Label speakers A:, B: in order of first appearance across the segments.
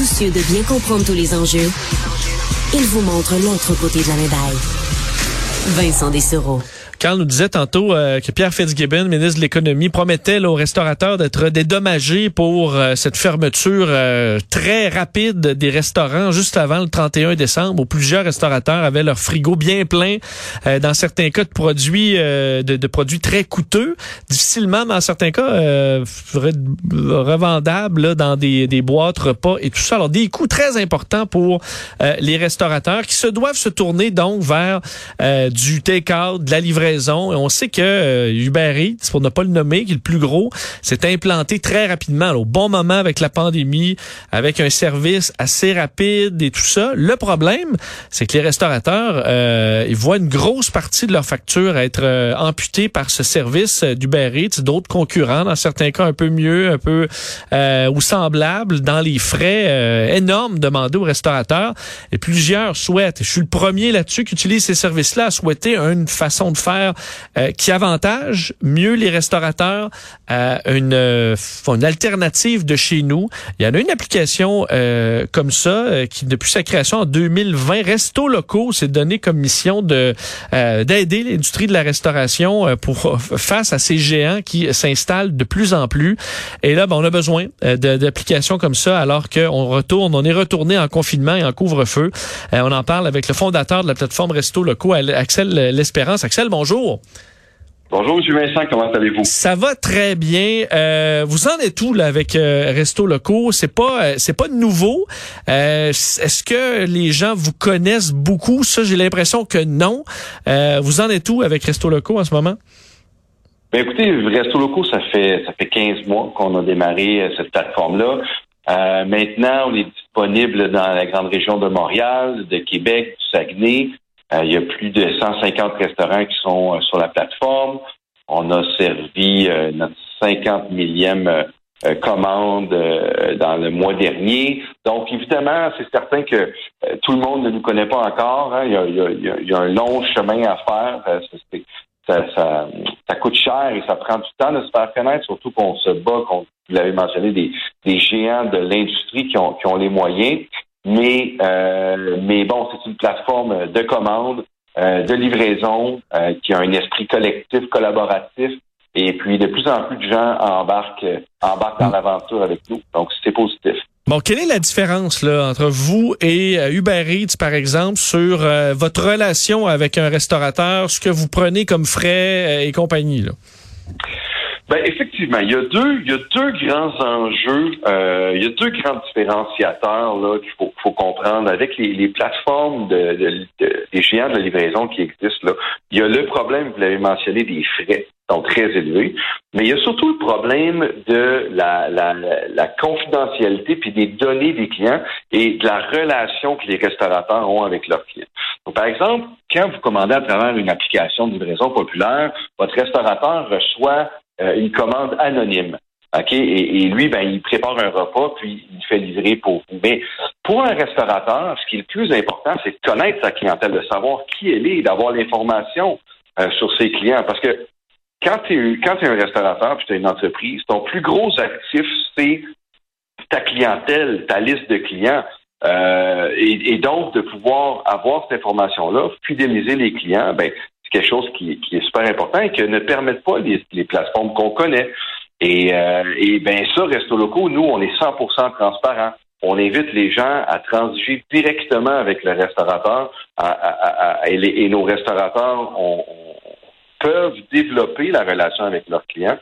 A: Soucieux de bien comprendre tous les enjeux, il vous montre l'autre côté de la médaille. Vincent Dessereau.
B: Carl nous disait tantôt euh, que Pierre Fitzgibbon, ministre de l'Économie, promettait aux restaurateurs d'être dédommagés pour euh, cette fermeture euh, très rapide des restaurants juste avant le 31 décembre où plusieurs restaurateurs avaient leur frigo bien plein, dans certains cas de produits de, produits très coûteux, difficilement dans certains cas revendables dans des, des boîtes repas et tout ça. Alors des coûts très importants pour les restaurateurs qui se doivent se tourner donc vers du take-out, de la livraison on sait que euh, Uber Eats, pour ne pas le nommer, qui est le plus gros, s'est implanté très rapidement, au bon moment avec la pandémie, avec un service assez rapide et tout ça. Le problème, c'est que les restaurateurs, euh, ils voient une grosse partie de leur facture être euh, amputée par ce service d'Uber Eats, d'autres concurrents, dans certains cas un peu mieux, un peu ou semblables, dans les frais énormes demandés aux restaurateurs. Et plusieurs souhaitent, et je suis le premier là-dessus qui utilise ces services-là, à souhaiter une façon de faire euh, qui avantage mieux les restaurateurs à une, euh, une alternative de chez nous. Il y en a une application euh, comme ça qui, depuis sa création en 2020, Resto Locaux s'est donné comme mission de d'aider l'industrie de la restauration pour face à ces géants qui s'installent de plus en plus. Et là, ben, on a besoin d'applications comme ça alors qu'on retourne, on est retourné en confinement et en couvre-feu. on en parle avec le fondateur de la plateforme Resto Locaux, Axel L'Espérance. Axel, bonjour bonjour.
C: Bonjour, M. Vincent, comment allez-vous?
B: Ça va très bien. Euh, vous en êtes où là avec euh, Resto Locaux? C'est pas euh, c'est pas nouveau. Est-ce que les gens vous connaissent beaucoup? Ça, j'ai l'impression que non. vous en êtes où avec Resto Locaux en ce moment?
C: Ben écoutez, Resto Locaux, ça fait ça fait 15 mois qu'on a démarré cette plateforme-là. maintenant, on est disponible dans la grande région de Montréal, de Québec, du Saguenay. Euh, il y a plus de 150 restaurants qui sont euh, sur la plateforme. On a servi euh, notre 50 millième commande dans le mois dernier. Donc, évidemment, c'est certain que tout le monde ne nous connaît pas encore. Il, y a, un long chemin à faire. Ça, coûte cher et ça prend du temps de se faire connaître, surtout qu'on se bat contre, vous l'avez mentionné, des, géants de l'industrie qui ont les moyens. Mais, euh, mais bon, c'est une plateforme de commande, euh, de livraison, euh, qui a un esprit collectif, collaboratif. Et puis, de plus en plus de gens embarquent, embarquent dans mm. l'aventure avec nous. Donc, c'est positif.
B: Bon, quelle est la différence là, entre vous et Uber Eats, par exemple, sur votre relation avec un restaurateur, ce que vous prenez comme frais et compagnie? Là?
C: Ben, effectivement, il y a deux, il y a deux grands enjeux, euh, il y a deux grands différenciateurs là qu'il faut, faut comprendre avec les, les plateformes de, de, de, des géants de la livraison qui existent là. Il y a le problème, vous l'avez mentionné, des frais sont très élevés, mais il y a surtout le problème de la, la, la confidentialité puis des données des clients et de la relation que les restaurateurs ont avec leurs clients. Donc, par exemple, quand vous commandez à travers une application de livraison populaire, votre restaurateur reçoit euh, une commande anonyme. Et, lui, ben, il prépare un repas, puis il fait livrer pour vous. Mais pour un restaurateur, ce qui est le plus important, c'est de connaître sa clientèle, de savoir qui elle est, d'avoir l'information euh, sur ses clients. Parce que quand tu es, quand es un restaurateur, puis tu es une entreprise, ton plus gros actif, c'est ta clientèle, ta liste de clients. Euh, et, donc, de pouvoir avoir cette information-là, fidéliser les clients, ben, quelque chose qui, est super important et que ne permettent pas les, plateformes qu'on connaît. Et, euh, et bien ça, Resto Locaux, nous, on est 100% transparent. On invite les gens à transiger directement avec le restaurateur et, nos restaurateurs peuvent développer la relation avec leurs clients,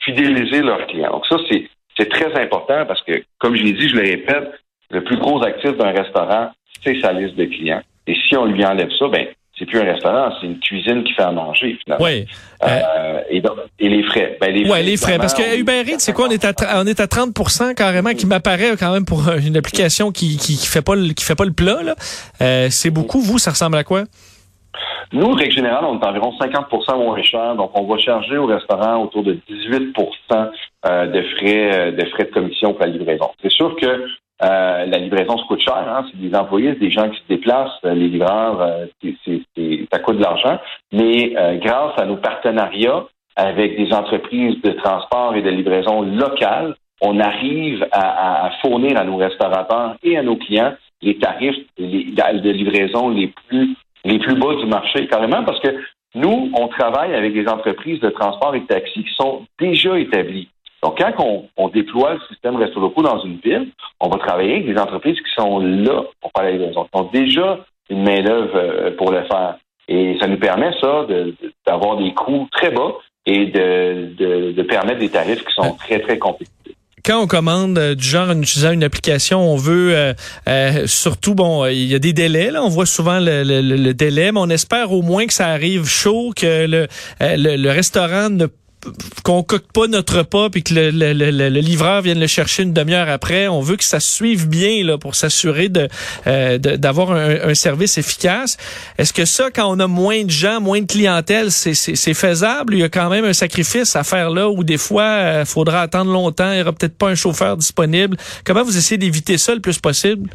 C: fidéliser leurs clients. Donc ça, c'est, c'est très important parce que, comme je l'ai dit, je le répète, le plus gros actif d'un restaurant, c'est sa liste de clients. Et si on lui enlève ça, ben c'est plus un restaurant, c'est une cuisine qui fait à manger finalement.
B: Oui.
C: Euh, et, les frais.
B: Ben, les frais, les frais. Parce que Uber Eats, c'est quoi? On est à on est à 30% carrément, qui m'apparaît quand même pour une application qui qui, fait pas le, qui fait pas le plat. Euh, c'est beaucoup. Vous, ça ressemble à quoi?
C: Nous, règle générale, on est environ 50% moins cher. Donc, on va charger au restaurant autour de 18 euh, de frais de frais de commission pour la livraison. C'est sûr que euh, la livraison se coûte cher. Hein? C'est des employés, des gens qui se déplacent. Euh, les livreurs, euh, ça coûte de l'argent. Mais grâce à nos partenariats avec des entreprises de transport et de livraison locales, on arrive à, fournir à nos restaurateurs et à nos clients les tarifs de livraison les plus les plus bas du marché, carrément, parce que nous, on travaille avec des entreprises de transport et de taxi qui sont déjà établies. Donc, quand on, déploie le système Resto Locaux dans une ville, on va travailler avec des entreprises qui sont là pour faire la livraison, qui ont déjà une main-d'œuvre euh, pour le faire. Et ça nous permet, ça, d'avoir des coûts très bas et de, de, permettre des tarifs qui sont très, très compétitifs.
B: Quand on commande euh, du genre en utilisant une application, on veut euh, surtout bon, il y a des délais là, on voit souvent le, le, délai, mais on espère au moins que ça arrive chaud, que le, le, le restaurant ne qu'on coque pas notre repas puis que le, le, le, livreur vienne le chercher une demi-heure après. On veut que ça suive bien là pour s'assurer de euh, d'avoir un, un, service efficace. Est-ce que ça, quand on a moins de gens, moins de clientèle, c'est faisable? Il y a quand même un sacrifice à faire là où des fois, il faudra attendre longtemps, il n'y aura peut-être pas un chauffeur disponible. Comment vous essayez d'éviter ça le plus possible?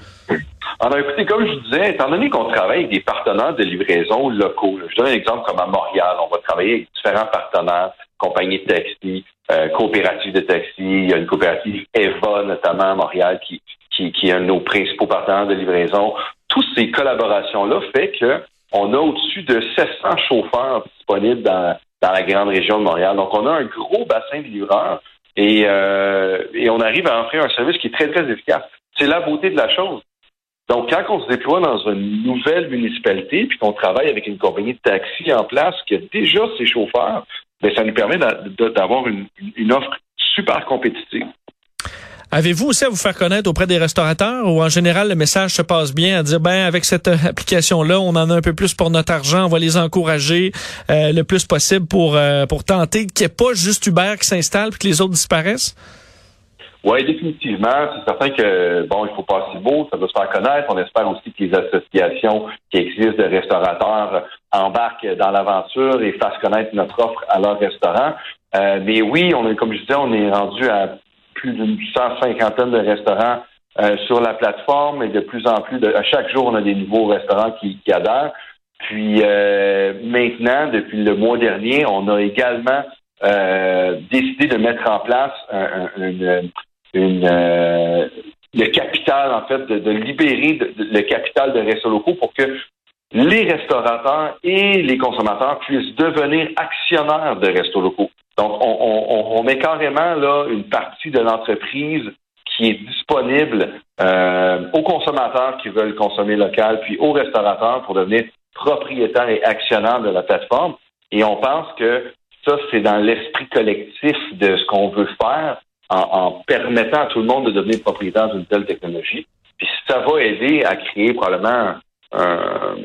C: Alors, écoutez, comme je vous disais, étant donné qu'on travaille avec des partenaires de livraison locaux, je donne un exemple comme à Montréal, on va travailler avec différents partenaires compagnies de taxi, euh, coopératives de taxi. Il y a une coopérative EVA, notamment à Montréal, qui, qui, qui est un de nos principaux partenaires de livraison. Toutes ces collaborations-là fait que on a au-dessus de 700 chauffeurs disponibles dans, dans la grande région de Montréal. Donc, on a un gros bassin de livreurs et, euh, et on arrive à offrir un service qui est très, très efficace. C'est la beauté de la chose. Donc, quand on se déploie dans une nouvelle municipalité, puis qu'on travaille avec une compagnie de taxi en place qui a déjà ses chauffeurs, ben, ça nous permet d'avoir une, une offre super compétitive.
B: Avez-vous aussi à vous faire connaître auprès des restaurateurs ou en général le message se passe bien à dire ben avec cette application-là, on en a un peu plus pour notre argent, on va les encourager euh, le plus possible pour euh, pour tenter qu'il n'y ait pas juste Uber qui s'installe puis que les autres disparaissent?
C: Oui, définitivement. C'est certain que, bon, il faut passer beau, ça doit se faire connaître. On espère aussi que les associations qui existent de restaurateurs embarquent dans l'aventure et fassent connaître notre offre à leurs restaurants. Euh, mais oui, on est, comme je disais, on est rendu à plus d'une cent cinquantaine de restaurants euh, sur la plateforme et de plus en plus, de, à chaque jour, on a des nouveaux restaurants qui, adhèrent. Puis euh, maintenant, depuis le mois dernier, on a également décidé de mettre en place une, une, euh, le capital, en fait, de, libérer le capital de restos locaux pour que les restaurateurs et les consommateurs puissent devenir actionnaires de restos locaux. Donc, on, met carrément là une partie de l'entreprise qui est disponible euh, aux consommateurs qui veulent consommer local, puis aux restaurateurs pour devenir propriétaires et actionnaires de la plateforme. Et on pense que ça, c'est dans l'esprit collectif de ce qu'on veut faire en, permettant à tout le monde de devenir propriétaire d'une telle technologie. Puis ça va aider à créer probablement un,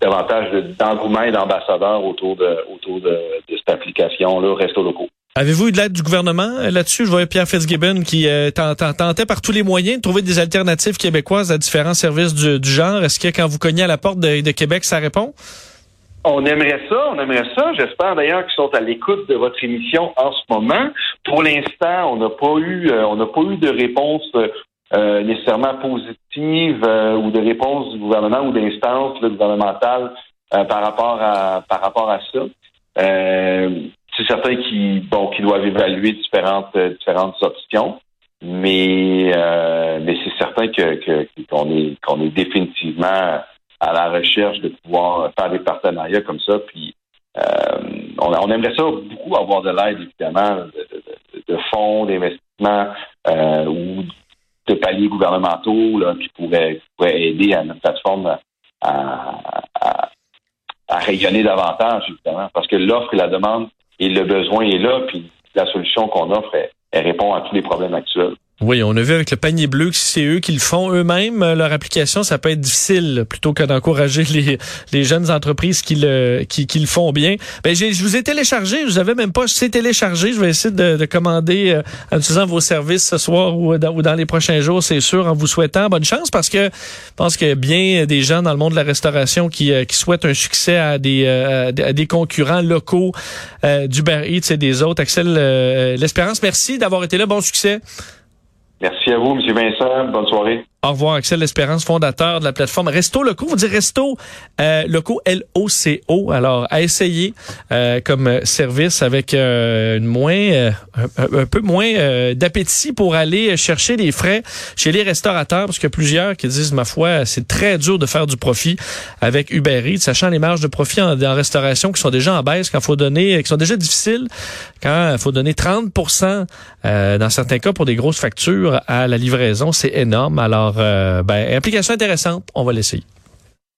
C: davantage d'engouement et d'ambassadeurs autour de autour de, cette application-là, Resto Locaux.
B: Avez-vous eu de l'aide du gouvernement euh, là-dessus? Je voyais Pierre Fitzgibbon qui euh, tentait par tous les moyens de trouver des alternatives québécoises à différents services du, genre. Est-ce que quand vous cognez à la porte de Québec, ça répond?
C: On aimerait ça, on aimerait ça. J'espère d'ailleurs qu'ils sont à l'écoute de votre émission en ce moment. Pour l'instant, on n'a pas eu, euh, on n'a pas eu de réponse euh, nécessairement positive euh, ou de réponse du gouvernement ou d'instance gouvernementale par rapport à par rapport à ça. c'est certain qu'ils bon doivent évaluer différentes différentes options, mais mais c'est certain que qu'on est qu'on est définitivement à la recherche de pouvoir faire des partenariats comme ça. Puis euh, on, aimerait ça beaucoup avoir de l'aide, évidemment, de, fonds, d'investissement euh, ou de paliers gouvernementaux là, qui pourraient, aider à notre plateforme à, rayonner davantage, évidemment, parce que l'offre et la demande et le besoin est là, puis la solution qu'on offre, elle répond à tous les problèmes actuels.
B: Oui, on a vu avec le panier bleu que c'est eux qui le font eux-mêmes, euh, leur application, ça peut être difficile plutôt que d'encourager les, les jeunes entreprises qui le, qui, qui le font bien. Ben, je vous ai téléchargé, je vous avais même pas, je sais télécharger, je vais essayer de, de commander euh, en utilisant vos services ce soir ou dans, ou dans les prochains jours, c'est sûr, en vous souhaitant bonne chance parce que je pense a bien des gens dans le monde de la restauration qui, euh, qui souhaitent un succès à des, à des concurrents locaux du Eats et des autres. Axel L'Espérance, merci d'avoir été là, bon succès.
C: Merci à vous, M. Vincent. Bonne soirée.
B: Au revoir, Axel L'Espérance, fondateur de la plateforme Resto Loco. Vous dites Resto euh, Loco, L-O-C-O. Alors, à essayer euh, comme service avec euh, une moins, euh, un, un, peu moins euh, d'appétit pour aller chercher les frais chez les restaurateurs, parce qu'il y a plusieurs qui disent, ma foi, c'est très dur de faire du profit avec Uber Eats, sachant les marges de profit en, restauration qui sont déjà en baisse, quand faut donner, qui sont déjà difficiles, quand il faut donner 30% dans certains cas pour des grosses factures à la livraison, c'est énorme. Alors, euh, ben, implication intéressante, on va l'essayer.